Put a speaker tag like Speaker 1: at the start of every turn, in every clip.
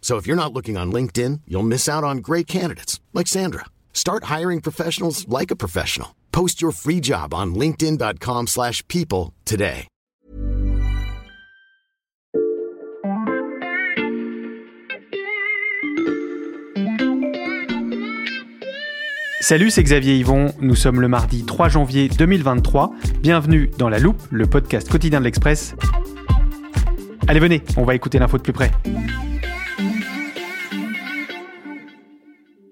Speaker 1: So if you're not looking on LinkedIn, you'll miss out on great candidates like Sandra. Start hiring professionals like a professional. Post your free job on linkedin.com/people today.
Speaker 2: Salut, c'est Xavier Yvon. Nous sommes le mardi 3 janvier 2023. Bienvenue dans La Loupe, le podcast quotidien de l'Express. Allez, venez, on va écouter l'info de plus près.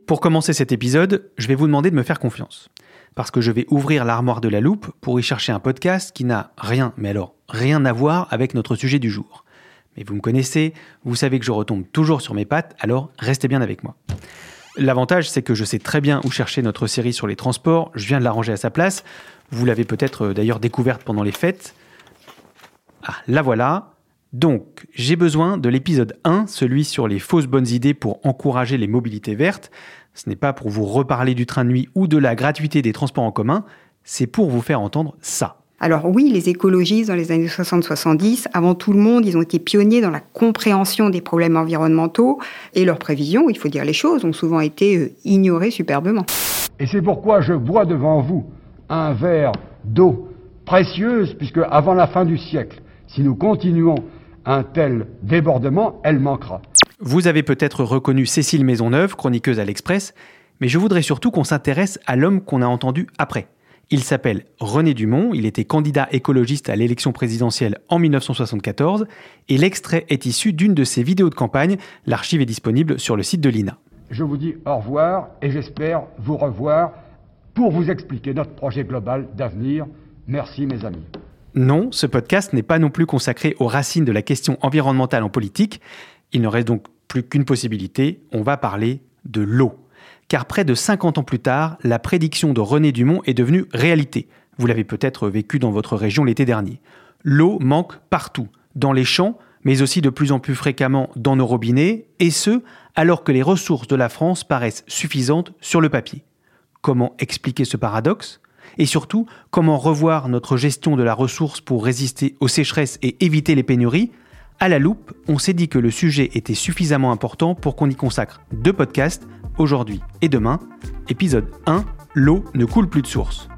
Speaker 2: Pour commencer cet épisode, je vais vous demander de me faire confiance. Parce que je vais ouvrir l'armoire de la loupe pour y chercher un podcast qui n'a rien, mais alors rien à voir avec notre sujet du jour. Mais vous me connaissez, vous savez que je retombe toujours sur mes pattes, alors restez bien avec moi. L'avantage, c'est que je sais très bien où chercher notre série sur les transports, je viens de la ranger à sa place. Vous l'avez peut-être euh, d'ailleurs découverte pendant les fêtes. Ah, la voilà. Donc, j'ai besoin de l'épisode 1, celui sur les fausses bonnes idées pour encourager les mobilités vertes. Ce n'est pas pour vous reparler du train de nuit ou de la gratuité des transports en commun, c'est pour vous faire entendre ça.
Speaker 3: Alors oui, les écologistes dans les années 60-70, avant tout le monde, ils ont été pionniers dans la compréhension des problèmes environnementaux et leurs prévisions, il faut dire les choses, ont souvent été euh, ignorées superbement.
Speaker 4: Et c'est pourquoi je bois devant vous un verre d'eau précieuse, puisque avant la fin du siècle, si nous continuons un tel débordement, elle manquera.
Speaker 2: Vous avez peut-être reconnu Cécile Maisonneuve, chroniqueuse à l'Express, mais je voudrais surtout qu'on s'intéresse à l'homme qu'on a entendu après. Il s'appelle René Dumont, il était candidat écologiste à l'élection présidentielle en 1974, et l'extrait est issu d'une de ses vidéos de campagne. L'archive est disponible sur le site de l'INA.
Speaker 4: Je vous dis au revoir et j'espère vous revoir pour vous expliquer notre projet global d'avenir. Merci mes amis.
Speaker 2: Non, ce podcast n'est pas non plus consacré aux racines de la question environnementale en politique. Il ne reste donc plus qu'une possibilité, on va parler de l'eau car près de 50 ans plus tard, la prédiction de René Dumont est devenue réalité. Vous l'avez peut-être vécu dans votre région l'été dernier. L'eau manque partout, dans les champs, mais aussi de plus en plus fréquemment dans nos robinets, et ce, alors que les ressources de la France paraissent suffisantes sur le papier. Comment expliquer ce paradoxe? Et surtout, comment revoir notre gestion de la ressource pour résister aux sécheresses et éviter les pénuries À la loupe, on s'est dit que le sujet était suffisamment important pour qu'on y consacre deux podcasts aujourd'hui et demain. Épisode 1, l'eau ne coule plus de source.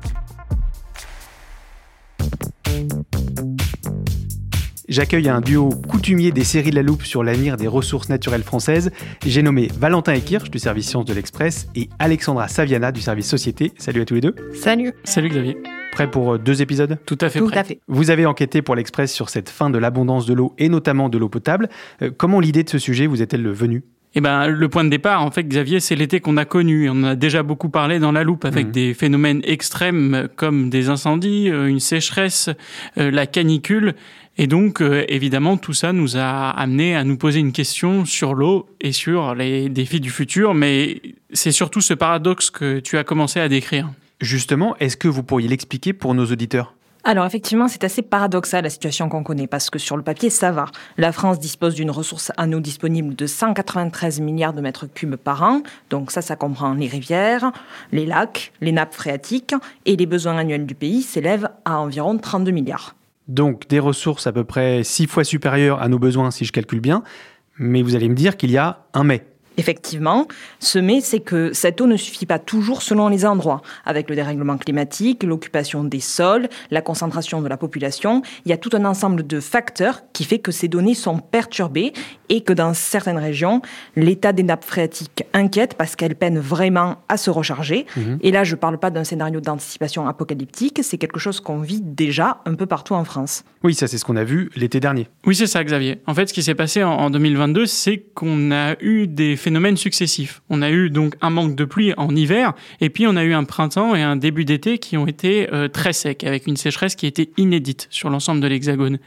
Speaker 2: J'accueille un duo coutumier des séries de la loupe sur l'avenir des ressources naturelles françaises. J'ai nommé Valentin Ekirch du service Sciences de l'Express et Alexandra Saviana du service Société. Salut à tous les deux.
Speaker 5: Salut.
Speaker 6: Salut Xavier.
Speaker 2: Prêt pour euh, deux épisodes?
Speaker 6: Tout à fait
Speaker 3: Tout
Speaker 6: prêt.
Speaker 3: à fait.
Speaker 2: Vous avez enquêté pour l'Express sur cette fin de l'abondance de l'eau et notamment de l'eau potable. Euh, comment l'idée de ce sujet vous est-elle venue?
Speaker 6: Eh ben, le point de départ, en fait, Xavier, c'est l'été qu'on a connu. On en a déjà beaucoup parlé dans la loupe avec
Speaker 2: Mhm.
Speaker 6: des phénomènes extrêmes euh, comme des incendies, une sécheresse, la canicule. Et donc, euh, évidemment, tout ça nous a amené à nous poser une question sur l'eau et sur les défis du futur. Mais c'est surtout ce paradoxe que tu as commencé à décrire.
Speaker 2: Justement, est-ce que vous pourriez l'expliquer pour nos auditeurs?
Speaker 5: Alors effectivement, c'est assez paradoxal la situation qu'on connaît parce que sur le papier, ça va. La France dispose d'une ressource en eau disponible de 193 milliards de mètres cubes par an. Donc ça, ça comprend les rivières, les lacs, les nappes phréatiques et les besoins annuels du pays s'élèvent à environ 32 milliards.
Speaker 2: Donc des ressources à peu près six fois supérieures à nos besoins si je calcule bien, mais vous allez me dire qu'il y a un mais.
Speaker 5: Effectivement, ce mais, c'est que cette eau ne suffit pas toujours selon les endroits. Avec le dérèglement climatique, l'occupation des sols, la concentration de la population, il y a tout un ensemble de facteurs qui fait que ces données sont perturbées et que dans certaines régions, l'état des nappes phréatiques inquiète parce qu'elles peinent vraiment à se recharger. Mhm. Et là, je ne parle pas d'un scénario d'anticipation apocalyptique, c'est quelque chose qu'on vit déjà un peu partout en France.
Speaker 2: Oui, ça c'est ce qu'on a vu l'été dernier.
Speaker 6: Oui, c'est ça, Xavier. En fait, ce qui s'est passé en 2022, c'est qu'on a eu des phénomènes successifs. On a eu donc un manque de pluie en hiver, et puis on a eu un printemps et un début d'été qui ont été euh, très secs, avec une sécheresse qui était inédite sur l'ensemble de l'Hexagone.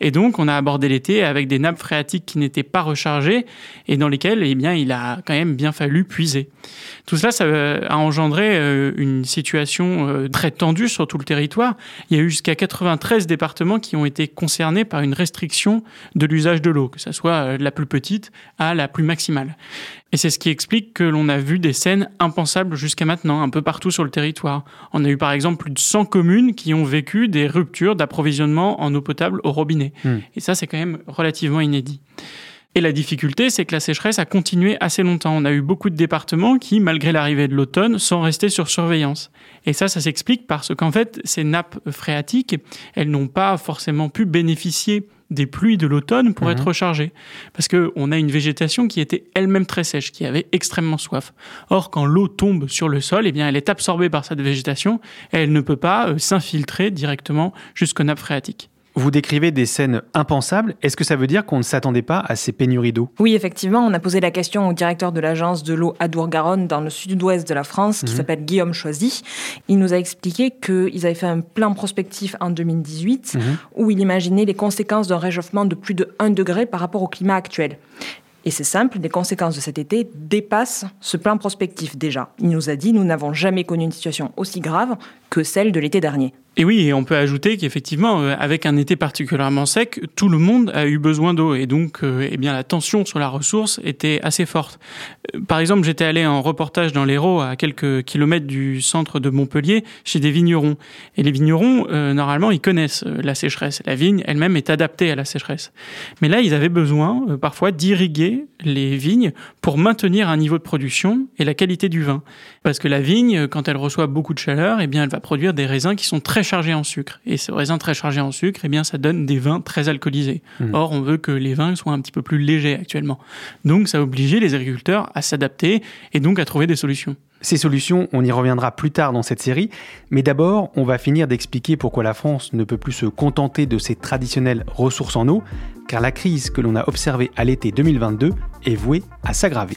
Speaker 6: Et donc, on a abordé l'été avec des nappes phréatiques qui n'étaient pas rechargées et dans lesquelles, eh bien, il a quand même bien fallu puiser. Tout cela, ça euh, a engendré euh, une situation très tendue sur tout le territoire. Il y a eu jusqu'à 93 départements qui ont été concernés par une restriction de l'usage de l'eau, que ce soit la plus petite à la plus maximale. Et c'est ce qui explique que l'on a vu des scènes impensables jusqu'à maintenant, un peu partout sur le territoire. On a eu par exemple plus de 100 communes qui ont vécu des ruptures d'approvisionnement en eau potable au robinet. Hmm. Et ça, c'est quand même relativement inédit. Et la difficulté, c'est que la sécheresse a continué assez longtemps. On a eu beaucoup de départements qui, malgré l'arrivée de l'automne, sont restés sur surveillance. Et ça, ça s'explique parce qu'en fait, ces nappes phréatiques, elles n'ont pas forcément pu bénéficier des pluies de l'automne pour être mhm. rechargées. Parce qu'on a une végétation qui était elle-même très sèche, qui avait extrêmement soif. Or, quand l'eau tombe sur le sol, eh bien, elle est absorbée par cette végétation et elle ne peut pas euh, s'infiltrer directement jusqu'aux nappes phréatiques.
Speaker 2: Vous décrivez des scènes impensables. Est-ce que ça veut dire qu'on ne s'attendait pas à ces pénuries d'eau?
Speaker 5: Oui, effectivement. On a posé la question au directeur de l'agence de l'eau Adour-Garonne dans le sud-ouest de la France, qui mhm. s'appelle Guillaume Choisy. Il nous a expliqué qu'ils avaient fait un plan prospectif en 2018 mhm. où il imaginait les conséquences d'un réchauffement de plus de 1 degré par rapport au climat actuel. Et c'est simple, les conséquences de cet été dépassent ce plan prospectif déjà. Il nous a dit, nous n'avons jamais connu une situation aussi grave que celle de l'été dernier.
Speaker 6: Et oui, et on peut ajouter qu'effectivement, euh, avec un été particulièrement sec, tout le monde a eu besoin d'eau et donc, euh, eh bien, la tension sur la ressource était assez forte. Euh, par exemple, j'étais allé en reportage dans l'Hérault, à quelques kilomètres du centre de Montpellier, chez des vignerons. Et les vignerons, normalement, ils connaissent la sécheresse. La vigne elle-même est adaptée à la sécheresse. Mais là, ils avaient besoin parfois d'irriguer les vignes pour maintenir un niveau de production et la qualité du vin. Parce que la vigne, quand elle reçoit beaucoup de chaleur, eh bien, elle va produire des raisins qui sont très chargés en sucre. Et ce raisin très chargé en sucre, eh bien, ça donne des vins très alcoolisés. Hmm. Or, on veut que les vins soient un petit peu plus légers actuellement. Donc, ça a obligé les agriculteurs à s'adapter et donc à trouver des solutions.
Speaker 2: Ces solutions, on y reviendra plus tard dans cette série, mais d'abord, on va finir d'expliquer pourquoi la France ne peut plus se contenter de ses traditionnelles ressources en eau, car la crise que l'on a observée à l'été 2022 est vouée à s'aggraver.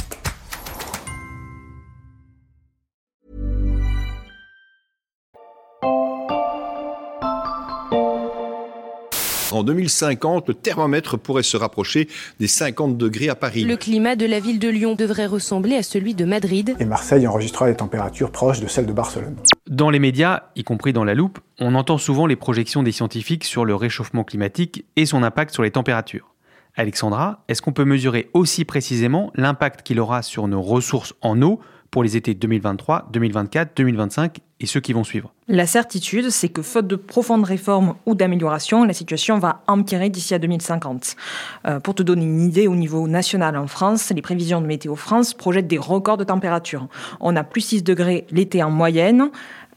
Speaker 7: En 2050, le thermomètre pourrait se rapprocher des 50 degrés à Paris.
Speaker 8: Le climat de la ville de Lyon devrait ressembler à celui de Madrid.
Speaker 9: Et Marseille enregistrera des températures proches de celles de Barcelone.
Speaker 2: Dans les médias, y compris dans la loupe, on entend souvent les projections des scientifiques sur le réchauffement climatique et son impact sur les températures. Alexandra, est-ce qu'on peut mesurer aussi précisément l'impact qu'il aura sur nos ressources en eau pour les étés 2023, 2024, 2025 et ceux qui vont suivre
Speaker 5: La certitude, c'est que faute de profondes réformes ou d'améliorations, la situation va empirer d'ici à 2050. Euh, pour te donner une idée, au niveau national en France, les prévisions de Météo France projettent des records de température. On a plus 6 degrés l'été en moyenne,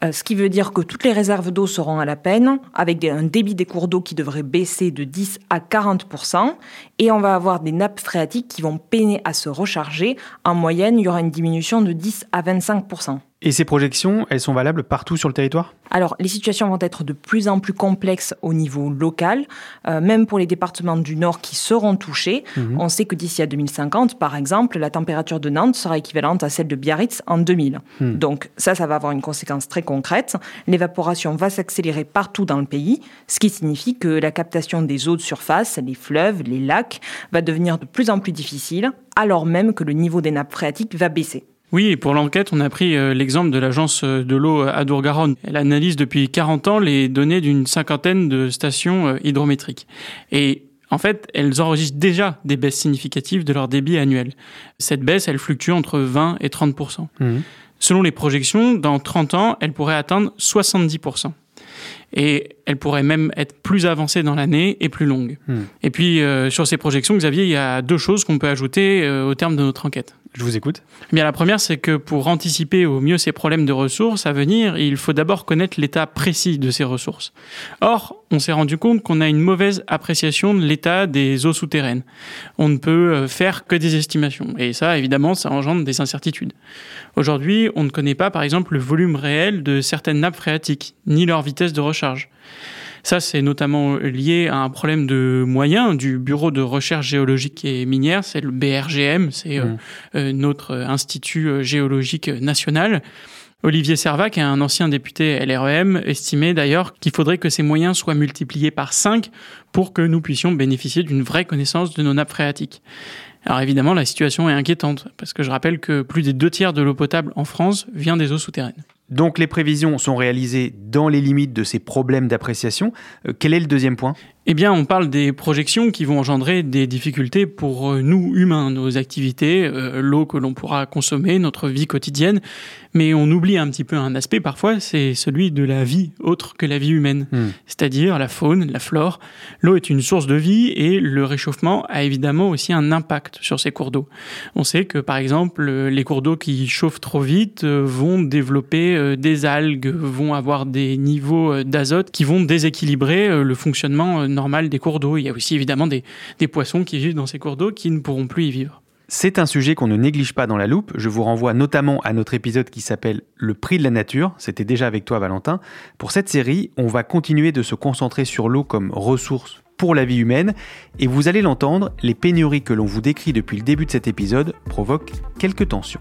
Speaker 5: ce qui veut dire que toutes les réserves d'eau seront à la peine, avec un débit des cours d'eau qui devrait baisser de 10 à 40% et on va avoir des nappes phréatiques qui vont peiner à se recharger. En moyenne, il y aura une diminution de 10 à 25
Speaker 2: Et ces projections, elles sont valables partout sur le territoire?
Speaker 5: Alors, les situations vont être de plus en plus complexes au niveau local, euh, même pour les départements du Nord qui seront touchés.
Speaker 2: Mhm.
Speaker 5: On sait que d'ici à 2050, par exemple, la température de Nantes sera équivalente à celle de Biarritz en 2000.
Speaker 2: Mhm.
Speaker 5: Donc, ça, ça va avoir une conséquence très concrète. L'évaporation va s'accélérer partout dans le pays, ce qui signifie que la captation des eaux de surface, les fleuves, les lacs, va devenir de plus en plus difficile, alors même que le niveau des nappes phréatiques va baisser.
Speaker 6: Oui, et pour l'enquête, on a pris euh, l'exemple de l'agence euh, de l'eau à Dour-Garonne. Elle analyse depuis 40 ans les données d'une cinquantaine de stations euh, hydrométriques. Et en fait, elles enregistrent déjà des baisses significatives de leur débit annuel. Cette baisse, elle fluctue entre 20 et 30
Speaker 2: Mhm.
Speaker 6: Selon les projections, dans 30 ans, elle pourrait atteindre 70 et elle pourrait même être plus avancée dans l'année et plus longue.
Speaker 2: Hmm.
Speaker 6: Et puis, euh, sur ces projections, Xavier, il y a deux choses qu'on peut ajouter euh, au terme de notre enquête.
Speaker 2: Je vous écoute.
Speaker 6: Eh bien, la première, c'est que pour anticiper au mieux ces problèmes de ressources à venir, il faut d'abord connaître l'état précis de ces ressources. Or, on s'est rendu compte qu'on a une mauvaise appréciation de l'état des eaux souterraines. On ne peut euh, faire que des estimations. Et ça, évidemment, ça engendre des incertitudes. Aujourd'hui, on ne connaît pas, par exemple, le volume réel de certaines nappes phréatiques, ni leur vitesse de recharge. Ça, c'est notamment lié à un problème de moyens du Bureau de recherche géologique et minière, c'est le BRGM, c'est euh,
Speaker 2: Mmh.
Speaker 6: euh, notre institut euh, géologique national. Olivier Servac, un ancien député LREM, estimait d'ailleurs qu'il faudrait que ces moyens soient multipliés par 5 pour que nous puissions bénéficier d'une vraie connaissance de nos nappes phréatiques. Alors évidemment, la situation est inquiétante, parce que je rappelle que plus des deux tiers de l'eau potable en France vient des eaux souterraines.
Speaker 2: Donc les prévisions sont réalisées dans les limites de ces problèmes d'appréciation. Euh, quel est le deuxième point?
Speaker 6: Eh bien, on parle des projections qui vont engendrer des difficultés pour euh, nous humains, nos activités, euh, l'eau que l'on pourra consommer, notre vie quotidienne. Mais on oublie un petit peu un aspect parfois, c'est celui de la vie autre que la vie humaine,
Speaker 2: Hmm.
Speaker 6: c'est-à-dire la faune, la flore. L'eau est une source de vie et le réchauffement a évidemment aussi un impact sur ces cours d'eau. On sait que par exemple, les cours d'eau qui chauffent trop vite euh, vont développer des algues, vont avoir des niveaux d'azote qui vont déséquilibrer le fonctionnement euh, normal des cours d'eau. Il y a aussi évidemment des, des poissons qui vivent dans ces cours d'eau qui ne pourront plus y vivre.
Speaker 2: C'est un sujet qu'on ne néglige pas dans la loupe. Je vous renvoie notamment à notre épisode qui s'appelle Le prix de la nature. C'était déjà avec toi, Valentin. Pour cette série, on va continuer de se concentrer sur l'eau comme ressource pour la vie humaine. Et vous allez l'entendre, les pénuries que l'on vous décrit depuis le début de cet épisode provoquent quelques tensions.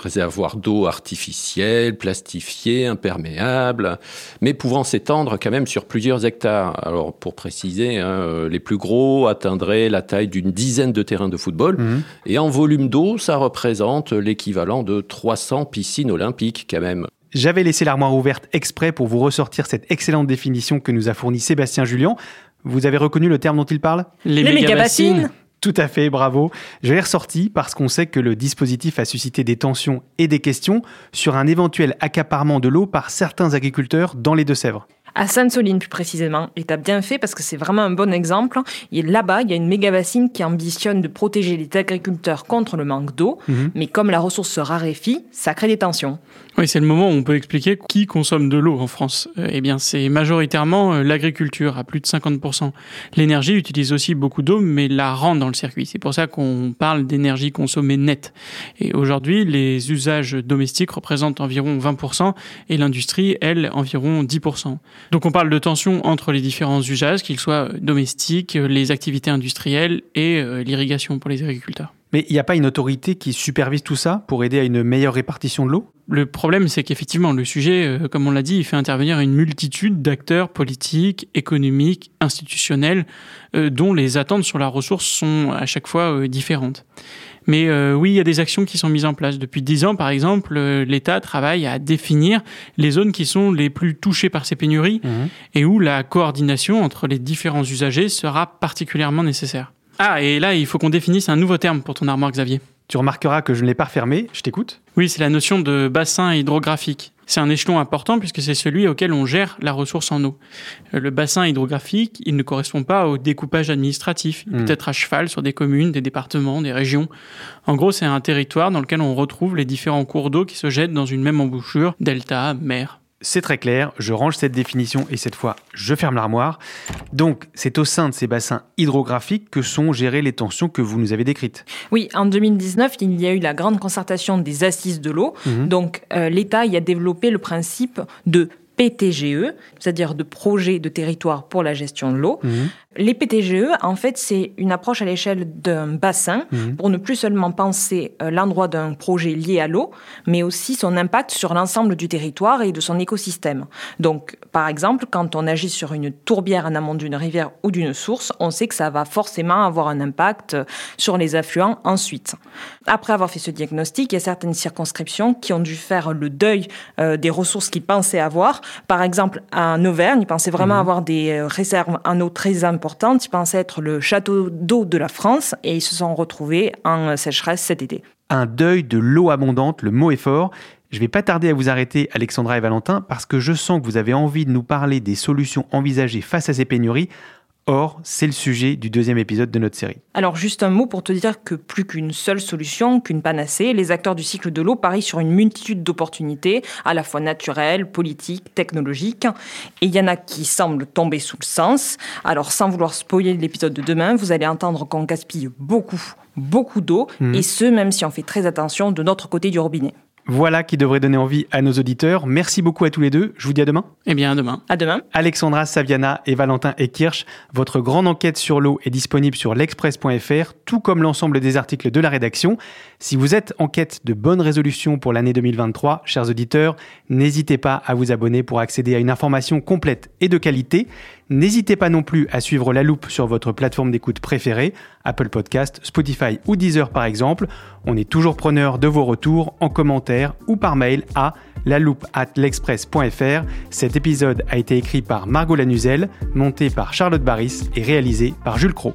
Speaker 10: Réservoir d'eau artificiel, plastifié, imperméable, mais pouvant s'étendre quand même sur plusieurs hectares. Alors pour préciser, hein, euh, les plus gros atteindraient la taille d'une dizaine de terrains de football,
Speaker 2: Mhm.
Speaker 10: et en volume d'eau, ça représente l'équivalent de 300 piscines olympiques quand même.
Speaker 2: J'avais laissé l'armoire ouverte exprès pour vous ressortir cette excellente définition que nous a fournie Sébastien Julien. Vous avez reconnu le terme dont il parle?
Speaker 6: Les,
Speaker 5: Les mégabassines
Speaker 2: Tout à fait, bravo. Je l'ai ressorti parce qu'on sait que le dispositif a suscité des tensions et des questions sur un éventuel accaparement de l'eau par certains agriculteurs dans les Deux-Sèvres.
Speaker 5: À Sainte-Soline plus précisément. Et t'as bien fait parce que c'est vraiment un bon exemple. Et là-bas, il y a une méga bassine qui ambitionne de protéger les agriculteurs contre le manque d'eau.
Speaker 2: Mhm.
Speaker 5: Mais comme la ressource se raréfie, ça crée des tensions.
Speaker 6: Oui, c'est le moment où on peut expliquer qui consomme de l'eau en France. Euh, eh bien, c'est majoritairement euh, l'agriculture, à plus de 50%. L'énergie utilise aussi beaucoup d'eau, mais la rentre dans le circuit. C'est pour ça qu'on parle d'énergie consommée nette. Et aujourd'hui, les usages domestiques représentent environ 20% et l'industrie, elle, environ 10%. Donc on parle de tension entre les différents usages, qu'ils soient domestiques, euh, les activités industrielles et l'irrigation pour les agriculteurs.
Speaker 2: Mais il n'y a pas une autorité qui supervise tout ça pour aider à une meilleure répartition de l'eau?
Speaker 6: Le problème, c'est qu'effectivement, le sujet, euh, comme on l'a dit, il fait intervenir une multitude d'acteurs politiques, économiques, institutionnels, euh, dont les attentes sur la ressource sont à chaque fois euh, différentes. Mais euh, oui, il y a des actions qui sont mises en place. Depuis dix ans, par exemple, l'État travaille à définir les zones qui sont les plus touchées par ces pénuries et où la coordination entre les différents usagers sera particulièrement nécessaire. Ah, et là, il faut qu'on définisse un nouveau terme pour ton armoire, Xavier.
Speaker 2: Tu remarqueras que je ne l'ai pas refermé, je t'écoute.
Speaker 6: Oui, c'est la notion de bassin hydrographique. C'est un échelon important puisque c'est celui auquel on gère la ressource en eau. Euh, Le bassin hydrographique, il ne correspond pas au découpage administratif. Il peut être à cheval sur des communes, des départements, des régions. En gros, c'est un territoire dans lequel on retrouve les différents cours d'eau qui se jettent dans une même embouchure, delta, mer.
Speaker 2: C'est très clair, je range cette définition et cette fois, je ferme l'armoire. Donc, c'est au sein de ces bassins hydrographiques que sont gérées les tensions que vous nous avez décrites.
Speaker 5: Oui, en 2019, il y a eu la grande concertation des assises de l'eau.
Speaker 2: Mhm.
Speaker 5: Donc, euh, l'État y a développé le principe de PTGE, c'est-à-dire de projet de territoire pour la gestion de l'eau.
Speaker 2: Mhm.
Speaker 5: Les PTGE, en fait, c'est une approche à l'échelle d'un bassin
Speaker 2: Mhm.
Speaker 5: pour ne plus seulement penser euh, l'endroit d'un projet lié à l'eau, mais aussi son impact sur l'ensemble du territoire et de son écosystème. Donc, par exemple, quand on agit sur une tourbière en amont d'une rivière ou d'une source, on sait que ça va forcément avoir un impact sur les affluents ensuite. Après avoir fait ce diagnostic, il y a certaines circonscriptions qui ont dû faire le deuil euh, des ressources qu'ils pensaient avoir. Par exemple, en Auvergne, ils pensaient vraiment avoir des euh, réserves en eau très importantes. Ils pensaient être le château d'eau de la France et ils se sont retrouvés en sécheresse cet été.
Speaker 2: Un deuil de l'eau abondante, le mot est fort. Je vais pas tarder à vous arrêter, Alexandra et Valentin, parce que je sens que vous avez envie de nous parler des solutions envisagées face à ces pénuries. Or, c'est le sujet du deuxième épisode de notre série.
Speaker 5: Alors juste un mot pour te dire que plus qu'une seule solution, qu'une panacée, les acteurs du cycle de l'eau parient sur une multitude d'opportunités, à la fois naturelles, politiques, technologiques, et il y en a qui semblent tomber sous le sens. Alors sans vouloir spoiler l'épisode de demain, vous allez entendre qu'on gaspille beaucoup, beaucoup d'eau,
Speaker 2: Mhm.
Speaker 5: et ce même si on fait très attention de notre côté du robinet.
Speaker 2: Voilà qui devrait donner envie à nos auditeurs. Merci beaucoup à tous les deux. Je vous dis à demain.
Speaker 6: Eh bien, à demain.
Speaker 5: À demain.
Speaker 2: Alexandra Saviana et Valentin Ekirch, votre grande enquête sur l'eau est disponible sur l'express.fr, tout comme l'ensemble des articles de la rédaction. Si vous êtes en quête de bonnes résolutions pour l'année 2023, chers auditeurs, n'hésitez pas à vous abonner pour accéder à une information complète et de qualité. N'hésitez pas non plus à suivre La Loupe sur votre plateforme d'écoute préférée, Apple Podcast, Spotify ou Deezer par exemple. On est toujours preneur de vos retours en commentaire ou par mail à laloupe at l'express.fr. Cet épisode a été écrit par Margot Lanuzel, monté par Charlotte Baris et réalisé par Jules Cro.